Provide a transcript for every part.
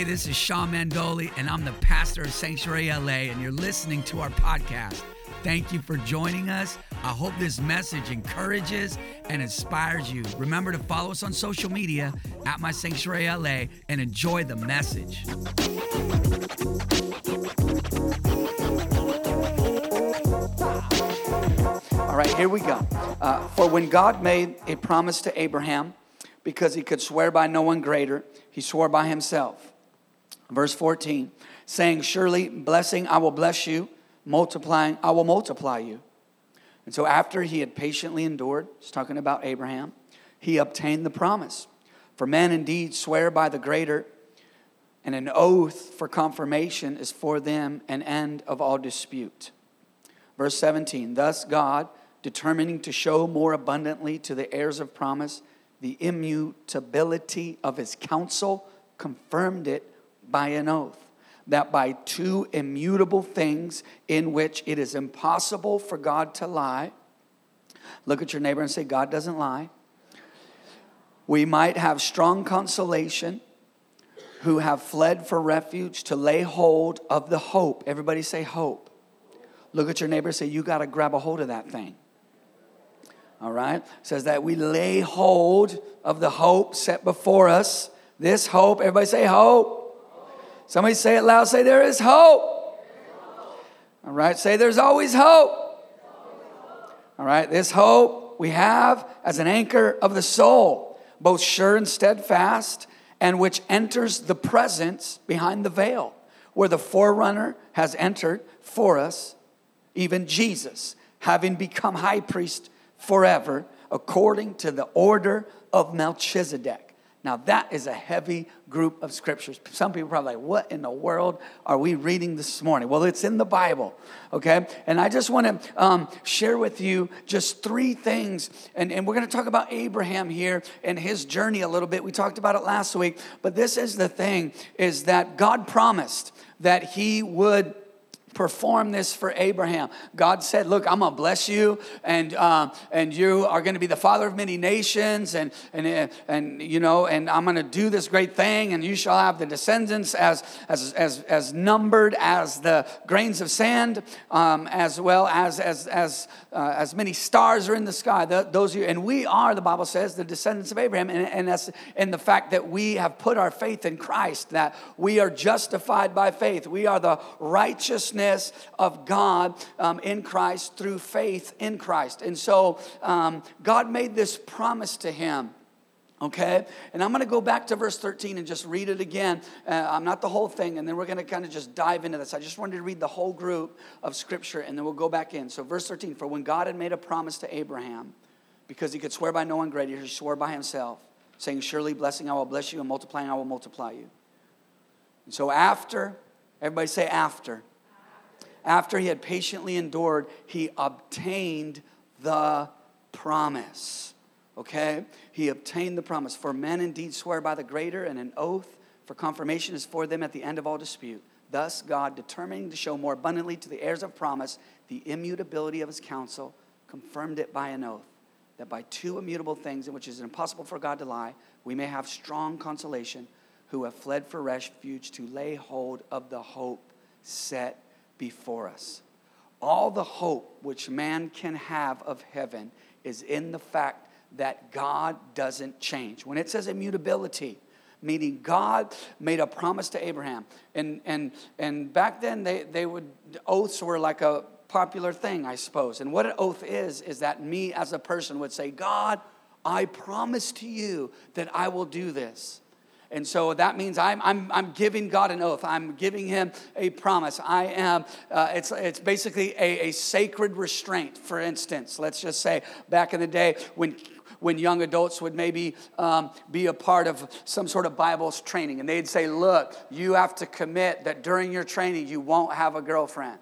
Hey, this is Sean Mandoli, and I'm the pastor of Sanctuary LA, and you're listening to our podcast. Thank you for joining us. I hope this message encourages and inspires you. Remember to follow us on social media at My Sanctuary LA and enjoy the message. All right, here we go. Uh, for when God made a promise to Abraham, because he could swear by no one greater, he swore by himself. Verse 14, saying, Surely blessing I will bless you, multiplying I will multiply you. And so after he had patiently endured, he's talking about Abraham, he obtained the promise. For men indeed swear by the greater, and an oath for confirmation is for them an end of all dispute. Verse 17, thus God, determining to show more abundantly to the heirs of promise the immutability of his counsel, confirmed it by an oath. That by two immutable things in which it is impossible for God to lie, look at your neighbor and say, God doesn't lie. We might have strong consolation who have fled for refuge to lay hold of the hope. Everybody say hope. Look at your neighbor say, You got to grab a hold of that thing all right? Says that we lay hold of the hope set before us. This hope, everybody say hope. Somebody say it loud, say there is hope. All right, say there's always hope. All right, this hope we have as an anchor of the soul, both sure and steadfast, and which enters the presence behind the veil, where the forerunner has entered for us, even Jesus, having become high priest forever according to the order of Melchizedek. Now, that is a heavy group of scriptures. Some people are probably like, what in the world are we reading this morning? Well, it's in the Bible, okay? And I just want to um, share with you just three things. And, and we're going to talk about Abraham here and his journey a little bit. We talked about it last week. But this is the thing, is that God promised that he would perform this for Abraham. God said, "Look, I'm gonna bless you, and uh, and you are gonna be the father of many nations, and and and you know, and I'm gonna do this great thing, and you shall have the descendants as as as as numbered as the grains of sand, um, as well as as as uh, as many stars are in the sky. The, those you, and we are, the Bible says, the descendants of Abraham, and and that's in the fact that we have put our faith in Christ, that we are justified by faith, we are the righteousness." Of God um, in Christ through faith in Christ. And so um, God made this promise to him. Okay, and I'm going to go back to verse 13 and just read it again. Uh, I'm not the whole thing, and then we're going to kind of just dive into this. I just wanted to read the whole group of scripture, and then we'll go back in. So, verse 13 For when God had made a promise to Abraham, because he could swear by no one greater, he swore by himself, saying, Surely blessing I will bless you, and multiplying I will multiply you. And so, after, everybody say, after after he had patiently endured, he obtained the promise. Okay? He obtained the promise. For men indeed swear by the greater, and an oath for confirmation is for them at the end of all dispute. Thus, God, determining to show more abundantly to the heirs of promise the immutability of his counsel, confirmed it by an oath, that by two immutable things in which it is impossible for God to lie, we may have strong consolation who have fled for refuge to lay hold of the hope set before us. All the hope which man can have of heaven is in the fact that God doesn't change. When it says immutability, meaning God made a promise to Abraham. And, and, and back then, they, they would, oaths were like a popular thing, I suppose. And what an oath is, is that me as a person would say, God, I promise to you that I will do this. And so that means I'm, I'm, I'm giving God an oath. I'm giving him a promise. I am, uh, it's, it's basically a, a sacred restraint, for instance. Let's just say back in the day when when young adults would maybe um, be a part of some sort of Bible training, and they'd say, Look, you have to commit that during your training you won't have a girlfriend.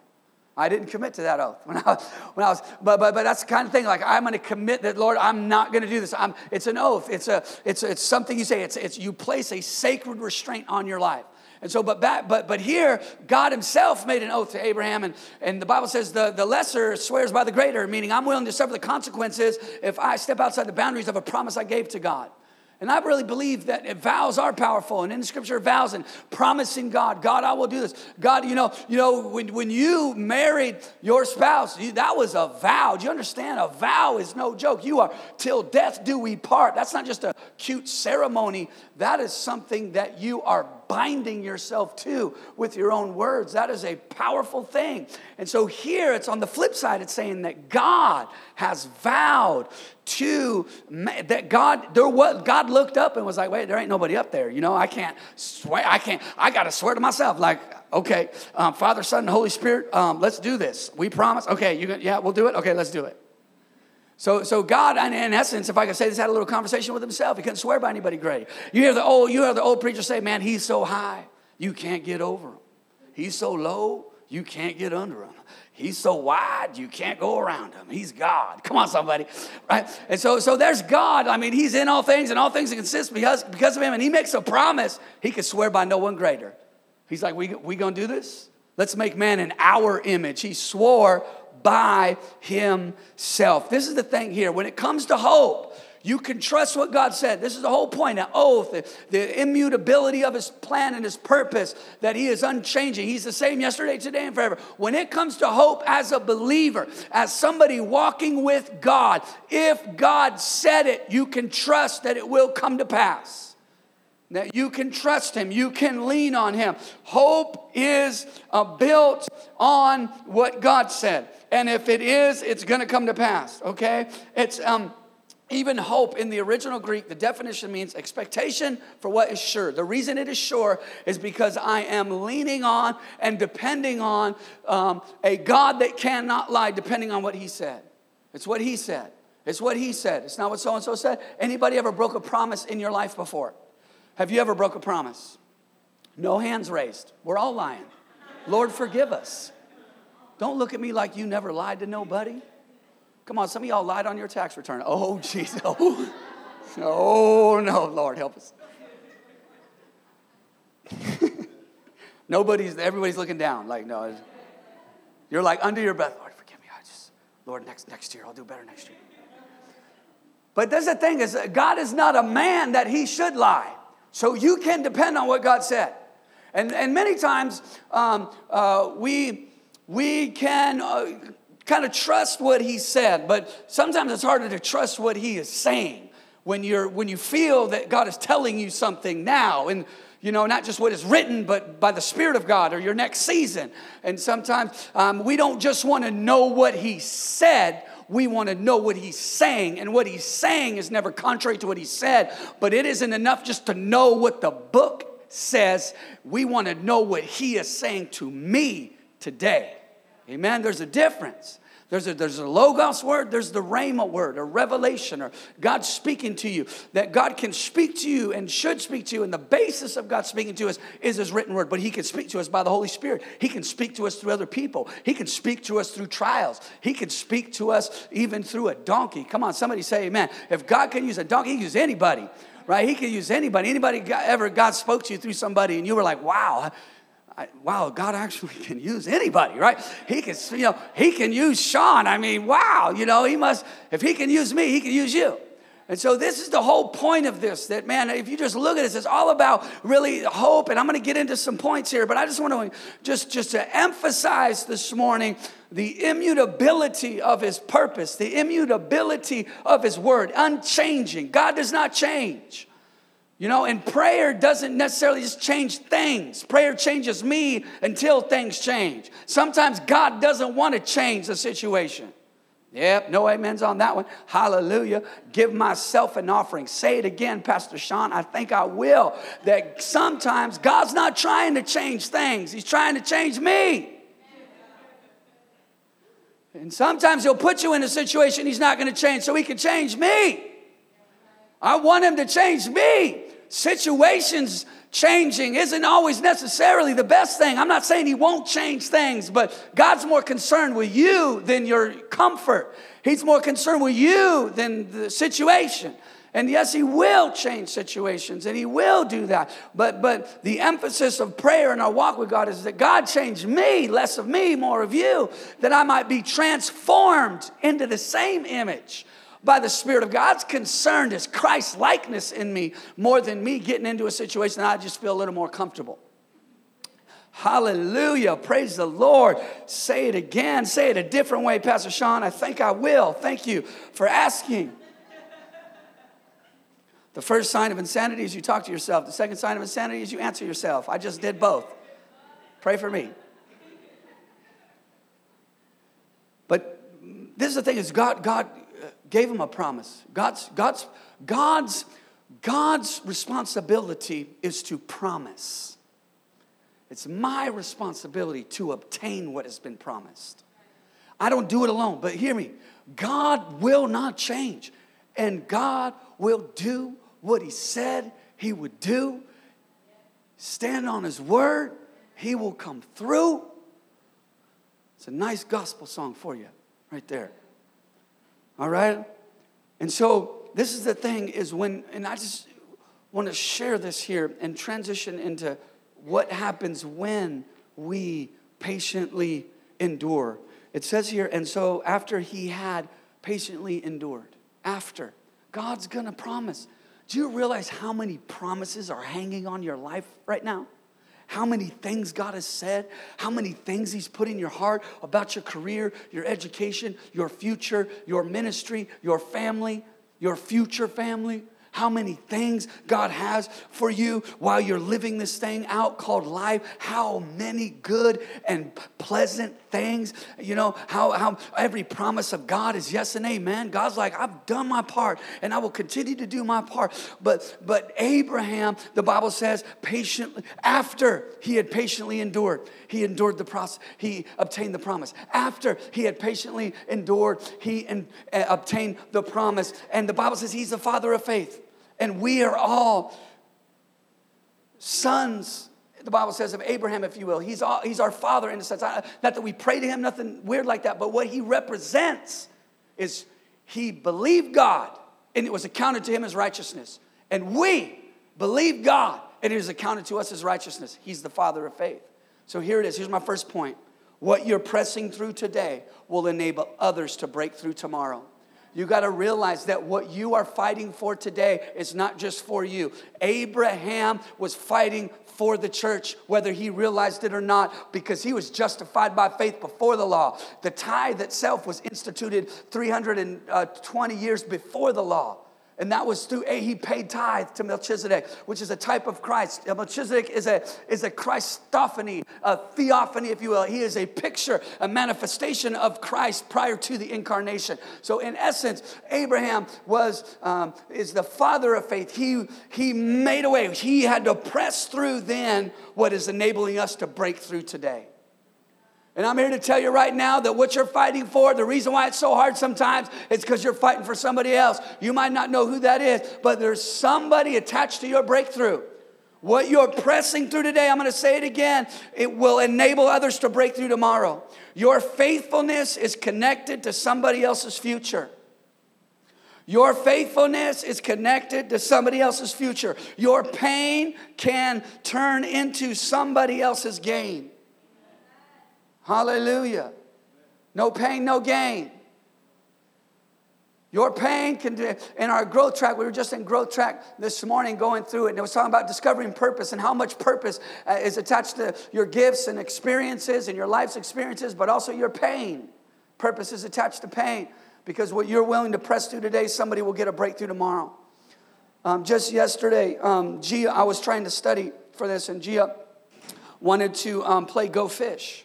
I didn't commit to that oath when I was, when I was but, but, but that's the kind of thing like I'm going to commit that, Lord, I'm not going to do this. I'm, it's an oath. It's, a, it's, it's something you say. It's, it's, you place a sacred restraint on your life. And so, but, back, but, but here, God himself made an oath to Abraham, and, and the Bible says the, the lesser swears by the greater, meaning I'm willing to suffer the consequences if I step outside the boundaries of a promise I gave to God. And I really believe that vows are powerful. And in the scripture, vows and promising God, God, I will do this. God, you know, you know, when, when you married your spouse, you, that was a vow. Do you understand? A vow is no joke. You are till death do we part. That's not just a cute ceremony. That is something that you are binding yourself to with your own words. That is a powerful thing. And so here it's on the flip side, it's saying that God has vowed to that God there what God looked up and was like, wait, there ain't nobody up there. You know, I can't swear, I can't, I gotta swear to myself, like, okay, um, Father, Son, and Holy Spirit, um, let's do this. We promise. Okay, you yeah, we'll do it. Okay, let's do it. So, so God, in essence, if I could say this, had a little conversation with himself. He couldn't swear by anybody great. You hear the old, you hear the old preacher say, "Man, he's so high, you can't get over him. He's so low, you can't get under him. He's so wide, you can't go around him. He's God. Come on, somebody, right? And so, so there's God. I mean, He's in all things, and all things consist because because of Him. And He makes a promise. He can swear by no one greater. He's like, we we gonna do this? Let's make man in our image. He swore by himself. This is the thing here. When it comes to hope, you can trust what God said. This is the whole point. An oath, the, the, immutability of his plan and his purpose, that he is unchanging. He's the same yesterday, today, and forever. When it comes to hope as a believer, as somebody walking with God, if God said it, you can trust that it will come to pass that you can trust him you can lean on him hope is uh, built on what god said and if it is, it's going to come to pass, okay? It's um, even hope in the original Greek, the definition means expectation for what is sure. The reason it is sure is because I am leaning on and depending on um, a God that cannot lie, depending on what He said. It's what He said. It's what He said. It's not what so and so said. Anybody ever broke a promise in your life before? Have you ever broke a promise? No hands raised. We're all lying. Lord, forgive us. Don't look at me like you never lied to nobody. Come on, some of y'all lied on your tax return. Oh, jeez. Oh. oh, no, Lord, help us. Nobody's, everybody's looking down. Like, no. You're like under your breath, Lord, forgive me. I just, Lord, next, next year, I'll do better next year. But that's the thing is, God is not a man that he should lie. So you can depend on what God said. And, and many times um, uh, we, we can uh, kind of trust what he said, but sometimes it's harder to trust what he is saying when you're when you feel that God is telling you something now and you know not just what is written but by the spirit of god or your next season and sometimes um, we don't just want to know what he said we want to know what he's saying and what he's saying is never contrary to what he said but it isn't enough just to know what the book says we want to know what he is saying to me today Amen. There's a difference. There's a, there's a logos word, there's the rhema word, a revelation, or God speaking to you. That God can speak to you and should speak to you. And the basis of God speaking to us is His written word. But He can speak to us by the Holy Spirit. He can speak to us through other people. He can speak to us through trials. He can speak to us even through a donkey. Come on, somebody say amen. If God can use a donkey, He can use anybody, right? He can use anybody. Anybody ever God spoke to you through somebody and you were like, wow, Wow, God actually can use anybody, right? He can, you know, he can use Sean. I mean, wow, you know, he must, if he can use me, he can use you. And so this is the whole point of this that man, if you just look at this, it's all about really hope. And I'm going to get into some points here, but I just want to just, just to emphasize this morning the immutability of his purpose, the immutability of his word, unchanging. God does not change. You know, and prayer doesn't necessarily just change things. Prayer changes me until things change. Sometimes God doesn't want to change the situation. Yep, no amens on that one. Hallelujah. Give myself an offering. Say it again, Pastor Sean. I think I will. That sometimes God's not trying to change things, He's trying to change me. And sometimes He'll put you in a situation He's not going to change so He can change me. I want Him to change me situations changing isn't always necessarily the best thing. I'm not saying He won't change things, but God's more concerned with you than your comfort. He's more concerned with you than the situation. And yes, he will change situations and he will do that. But but the emphasis of prayer in our walk with God is that God change me, less of me, more of you, that I might be transformed into the same image by the Spirit of God's concerned is Christ likeness in me more than me getting into a situation I just feel a little more comfortable. Hallelujah. Praise the Lord. Say it again. Say it a different way, Pastor Sean. I think I will. Thank you for asking. The first sign of insanity is you talk to yourself. The second sign of insanity is you answer yourself. I just did both. Pray for me. But this is the thing is God God gave him a promise. God's God's God's God's responsibility is to promise. It's my responsibility to obtain what has been promised. I don't do it alone, but hear me. God will not change, and God will do what He said He would do. Stand on His word, He will come through. It's a nice gospel song for you, right there. All right? And so, this is the thing is when, and I just want to share this here and transition into what happens when we patiently endure. It says here, and so after he had patiently endured, after, God's gonna promise. Do you realize how many promises are hanging on your life right now? How many things God has said, how many things He's put in your heart about your career, your education, your future, your ministry, your family, your future family how many things God has for you while you're living this thing out called life, how many good and pleasant things, you know, how, how every promise of God is yes and amen. God's like, I've done my part and I will continue to do my part. But but Abraham, the Bible says, patiently, after he had patiently endured, he endured the process, he obtained the promise. After he had patiently endured, he uh, obtained the promise. And the Bible says he's the father of faith. And we are all sons, the Bible says, of Abraham, if you will. He's, all, he's our father in a sense. Not that we pray to him, nothing weird like that, but what he represents is he believed God and it was accounted to him as righteousness. And we believe God and it is accounted to us as righteousness. He's the father of faith. So here it is. Here's my first point. What you're pressing through today will enable others to break through tomorrow. You got to realize that what you are fighting for today is not just for you. Abraham was fighting for the church, whether he realized it or not, because he was justified by faith before the law. The tithe itself was instituted 320 uh, years before the law. And that was through, a he paid tithe to Melchizedek, which is a type of Christ. Melchizedek is a, is a Christophany, a theophany, if you will. He is a picture, a manifestation of Christ prior to the incarnation. So in essence, Abraham was, um, is the father of faith. He, he made a way. He had to press through then what is enabling us to break through today. And I'm here to tell you right now that what you're fighting for, the reason why it's so hard sometimes is because you're fighting for somebody else. You might not know who that is, but there's somebody attached to your breakthrough. What you're pressing through today, I'm going to say it again, it will enable others to break through tomorrow. Your faithfulness is connected to somebody else's future. Your faithfulness is connected to somebody else's future. Your pain can turn into somebody else's gain. Hallelujah. No pain, no gain. Your pain can do, in our growth track, we were just in growth track this morning going through it, and it was talking about discovering purpose and how much purpose uh, is attached to your gifts and experiences and your life's experiences, but also your pain. Purpose is attached to pain because what you're willing to press through today, somebody will get a breakthrough tomorrow. Um, just yesterday, um, Gia, I was trying to study for this, and Gia wanted to um, play Go Fish.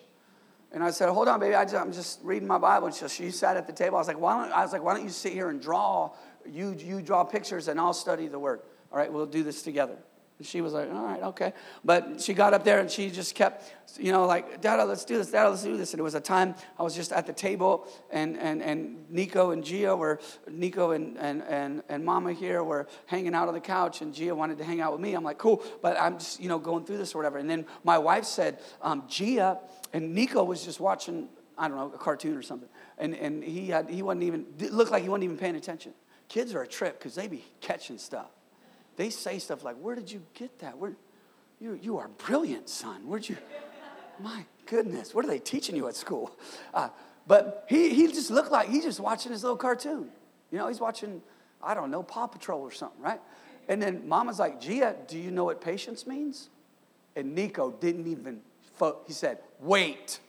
And I said, "Hold on, baby. I am just reading my Bible." And so she sat at the table. I was like, "Why don't?" I was like, "Why don't you sit here and draw? You you draw pictures, and I'll study the Word. All right, we'll do this together." And she was like, "All right, okay." But she got up there and she just kept, you know, like, "Dada, let's do this. Dada, let's do this." And it was a time I was just at the table, and and and Nico and Gia were Nico and and and and Mama here were hanging out on the couch, and Gia wanted to hang out with me. I'm like, "Cool," but I'm just you know going through this or whatever. And then my wife said, um, "Gia." And Nico was just watching, I don't know, a cartoon or something. And, and he, had, he wasn't even, looked like he wasn't even paying attention. Kids are a trip because they be catching stuff. They say stuff like, Where did you get that? Where, you, you are brilliant, son. Where'd you, my goodness, what are they teaching you at school? Uh, but he, he just looked like he's just watching his little cartoon. You know, he's watching, I don't know, Paw Patrol or something, right? And then mama's like, Gia, do you know what patience means? And Nico didn't even, fo- he said, wait.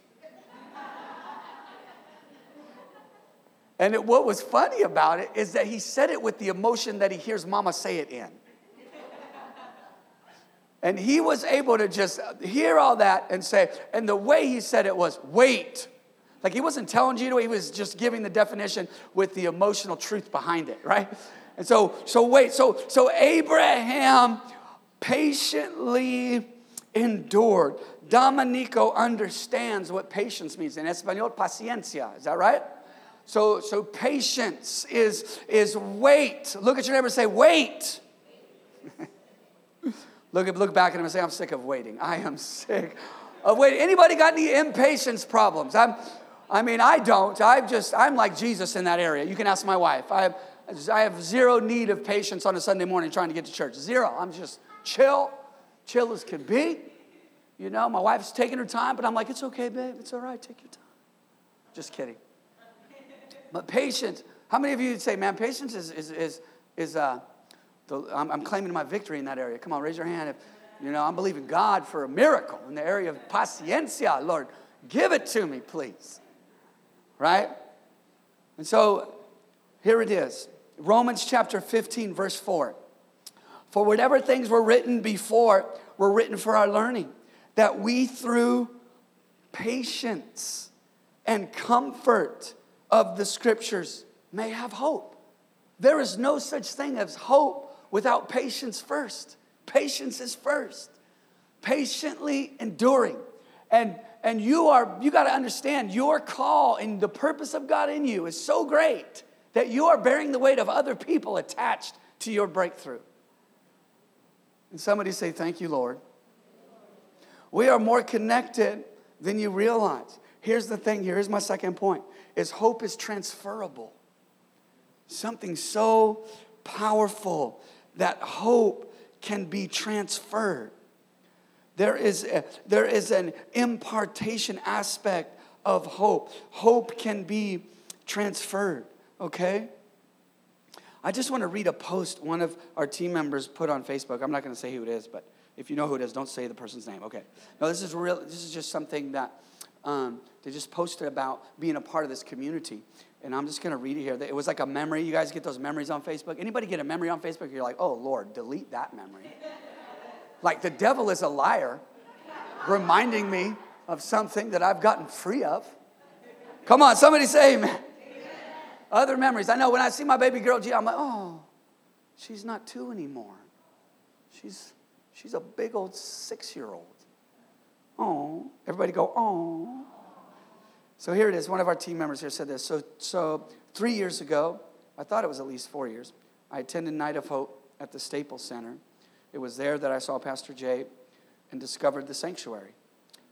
and it, what was funny about it is that he said it with the emotion that he hears mama say it in. And he was able to just hear all that and say, and the way he said it was, wait. Like he wasn't telling you, to, he was just giving the definition with the emotional truth behind it, right? And so, so wait, so so Abraham patiently endured. Dominico understands what patience means. In Espanol, paciencia. Is that right? So, so patience is, is wait. Look at your neighbor and say, wait. look, look back at him and say, I'm sick of waiting. I am sick of waiting. Anybody got any impatience problems? I'm, I mean, I don't. I'm just, I'm like Jesus in that area. You can ask my wife. I have, I have zero need of patience on a Sunday morning trying to get to church. Zero. I'm just chill, chill as can be. You know, my wife's taking her time, but I'm like, it's okay, babe. It's all right. Take your time. Just kidding. But patience, how many of you say, man, patience is, is, is, is uh, the, I'm, I'm claiming my victory in that area. Come on, raise your hand if, you know, I'm believing God for a miracle in the area of paciencia. Lord, give it to me, please. Right? And so here it is Romans chapter 15, verse 4. For whatever things were written before were written for our learning, that we through patience and comfort of the scriptures may have hope. There is no such thing as hope without patience first. Patience is first. Patiently enduring. And and you are you got to understand your call and the purpose of God in you is so great that you are bearing the weight of other people attached to your breakthrough. And somebody say, Thank you, Lord. We are more connected than you realize. Here's the thing, here's my second point is hope is transferable. Something so powerful that hope can be transferred. There is, a, there is an impartation aspect of hope. Hope can be transferred, okay? I just want to read a post one of our team members put on Facebook. I'm not going to say who it is, but if you know who it is, don't say the person's name. Okay. No, this is real. This is just something that um, they just posted about being a part of this community. And I'm just going to read it here. It was like a memory. You guys get those memories on Facebook? Anybody get a memory on Facebook? You're like, oh, Lord, delete that memory. like the devil is a liar, reminding me of something that I've gotten free of. Come on, somebody say amen. Other memories. I know when I see my baby girl, G, I'm like, oh, she's not two anymore. She's, she's a big old six year old. Oh, everybody go, oh. So here it is. One of our team members here said this. So, so three years ago, I thought it was at least four years, I attended Night of Hope at the Staples Center. It was there that I saw Pastor Jay and discovered the sanctuary.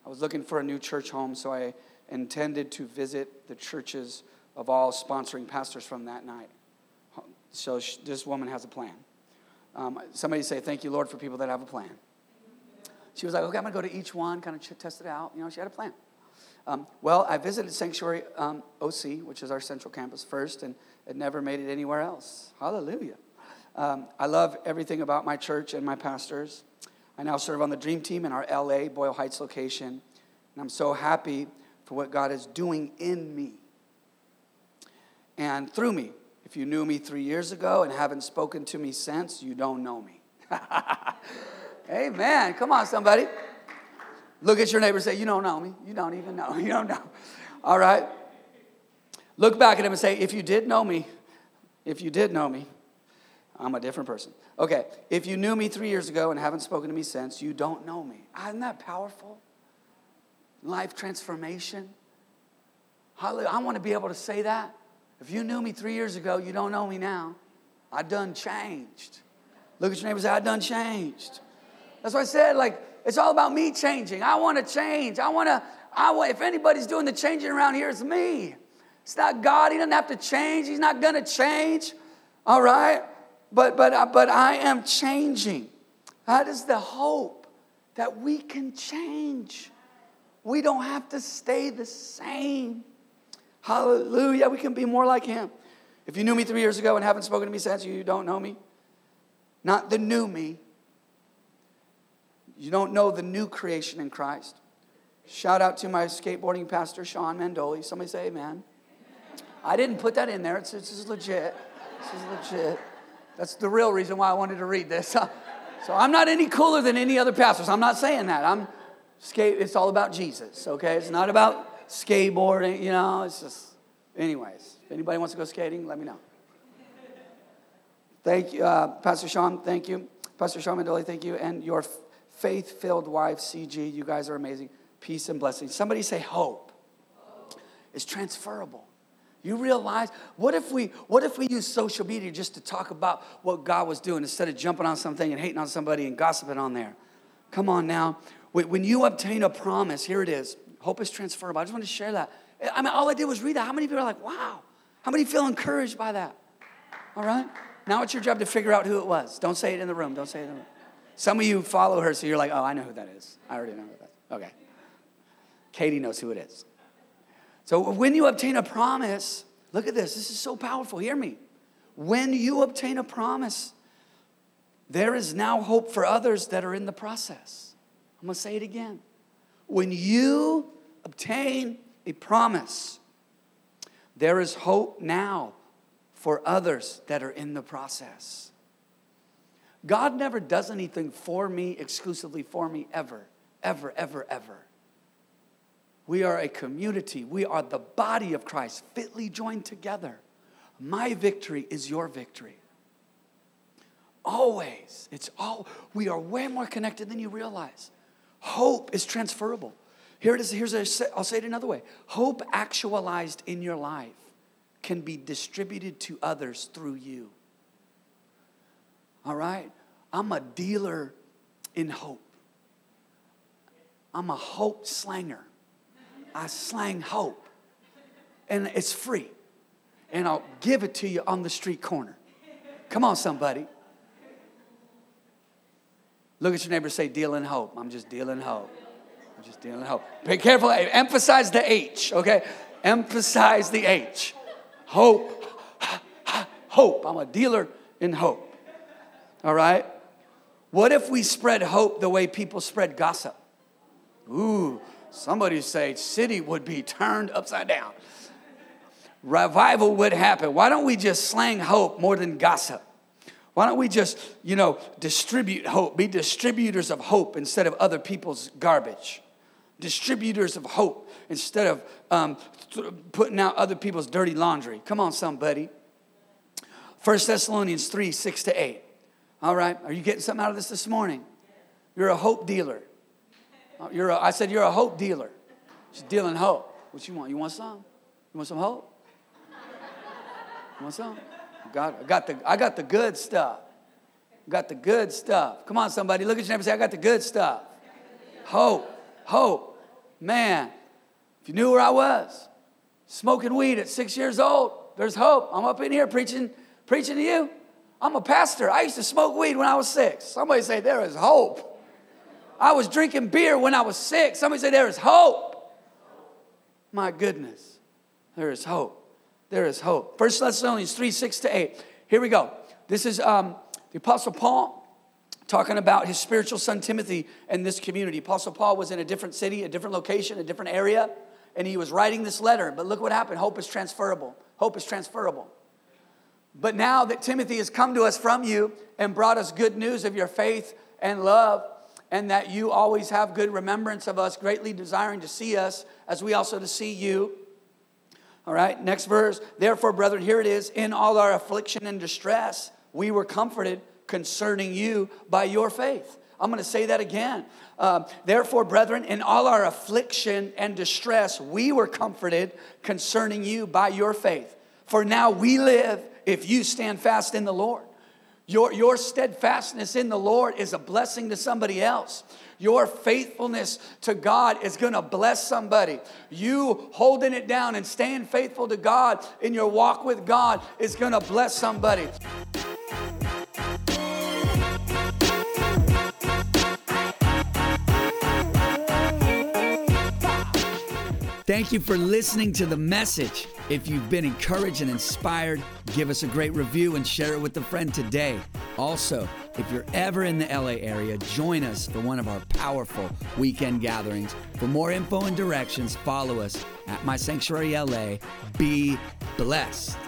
I was looking for a new church home, so I intended to visit the churches of all sponsoring pastors from that night. So this woman has a plan. Um, somebody say, Thank you, Lord, for people that have a plan. She was like, Okay, I'm going to go to each one, kind of test it out. You know, she had a plan. Um, well, I visited Sanctuary um, OC, which is our central campus first, and it never made it anywhere else. Hallelujah. Um, I love everything about my church and my pastors. I now serve on the Dream Team in our LA, Boyle Heights location, and I'm so happy for what God is doing in me and through me. If you knew me three years ago and haven't spoken to me since, you don't know me. Amen. Come on, somebody. Look at your neighbor say, You don't know me. You don't even know. You don't know. All right? Look back at him and say, If you did know me, if you did know me, I'm a different person. Okay, if you knew me three years ago and haven't spoken to me since, you don't know me. Isn't that powerful? Life transformation. I want to be able to say that. If you knew me three years ago, you don't know me now. I done changed. Look at your neighbor say, I done changed. That's what I said. Like, it's all about me changing. I want to change. I want to, I want, if anybody's doing the changing around here, it's me. It's not God. He doesn't have to change. He's not going to change. All right? But, but, uh, but I am changing. That is the hope that we can change. We don't have to stay the same. Hallelujah. We can be more like him. If you knew me three years ago and haven't spoken to me since, you don't know me. Not the new me. You don't know the new creation in Christ. Shout out to my skateboarding pastor, Sean Mandoli. Somebody say amen. I didn't put that in there. It's, it's legit. This is legit. That's the real reason why I wanted to read this. So I'm not any cooler than any other pastors. I'm not saying that. I'm skate. It's all about Jesus. Okay, it's not about skateboarding. You know, it's just. Anyways, if anybody wants to go skating, let me know. Thank you, uh, Pastor Sean. Thank you, Pastor Sean Mandoli. Thank you, and your faith-filled wife, CG. You guys are amazing. Peace and blessing. Somebody say hope. It's transferable. You realize what if we what if we use social media just to talk about what God was doing instead of jumping on something and hating on somebody and gossiping on there? Come on now. When you obtain a promise, here it is. Hope is transferable. I just want to share that. I mean, all I did was read that. How many people are like, wow? How many feel encouraged by that? All right? Now it's your job to figure out who it was. Don't say it in the room. Don't say it in the room. Some of you follow her, so you're like, oh, I know who that is. I already know who that is. Okay. Katie knows who it is. So when you obtain a promise, look at this. This is so powerful. Hear me. When you obtain a promise, there is now hope for others that are in the process. I'm going to say it again. When you obtain a promise, there is hope now for others that are in the process. God never does anything for me, exclusively for me, ever, ever, ever, ever. We are a community. We are the body of Christ, fitly joined together. My victory is your victory. Always. It's all, we are way more connected than you realize. Hope is transferable. Here it is. Here's a, I'll say it another way. Hope actualized in your life can be distributed to others through you. All right? I'm a dealer in hope. I'm a hope slanger. I slang hope. And it's free. And I'll give it to you on the street corner. Come on, somebody. Look at your neighbor say, dealing hope. I'm just dealing hope. I'm just dealing hope. Be careful. Emphasize the H, okay? Emphasize the H. Hope. Hope. I'm a dealer in hope. All right? What if we spread hope the way people spread gossip? Ooh, Somebody say, city would be turned upside down. Revival would happen. Why don't we just slang hope more than gossip? Why don't we just, you know, distribute hope, be distributors of hope instead of other people's garbage? Distributors of hope instead of um, putting out other people's dirty laundry. Come on, somebody. 1 Thessalonians 3 6 to 8. All right, are you getting something out of this this morning? You're a hope dealer. Uh, you're a, I said, You're a hope dealer. She's dealing hope. What you want? You want some? You want some hope? You want some? I got, I got, the, I got the good stuff. Got the good stuff. Come on, somebody. Look at your neighbor and say, I got the good stuff. Hope. Hope. Man, if you knew where I was, smoking weed at six years old, there's hope. I'm up in here preaching, preaching to you. I'm a pastor. I used to smoke weed when I was six. Somebody say, There is hope. I was drinking beer when I was sick. Somebody say, There is hope. My goodness, there is hope. There is hope. First Thessalonians 3 6 to 8. Here we go. This is um, the Apostle Paul talking about his spiritual son Timothy and this community. Apostle Paul was in a different city, a different location, a different area, and he was writing this letter. But look what happened hope is transferable. Hope is transferable. But now that Timothy has come to us from you and brought us good news of your faith and love, and that you always have good remembrance of us, greatly desiring to see us as we also to see you. All right, next verse. Therefore, brethren, here it is in all our affliction and distress, we were comforted concerning you by your faith. I'm going to say that again. Uh, Therefore, brethren, in all our affliction and distress, we were comforted concerning you by your faith. For now we live if you stand fast in the Lord. Your, your steadfastness in the Lord is a blessing to somebody else. Your faithfulness to God is going to bless somebody. You holding it down and staying faithful to God in your walk with God is going to bless somebody. Thank you for listening to the message. If you've been encouraged and inspired, give us a great review and share it with a friend today. Also, if you're ever in the LA area, join us for one of our powerful weekend gatherings. For more info and directions, follow us at My Sanctuary LA. Be blessed.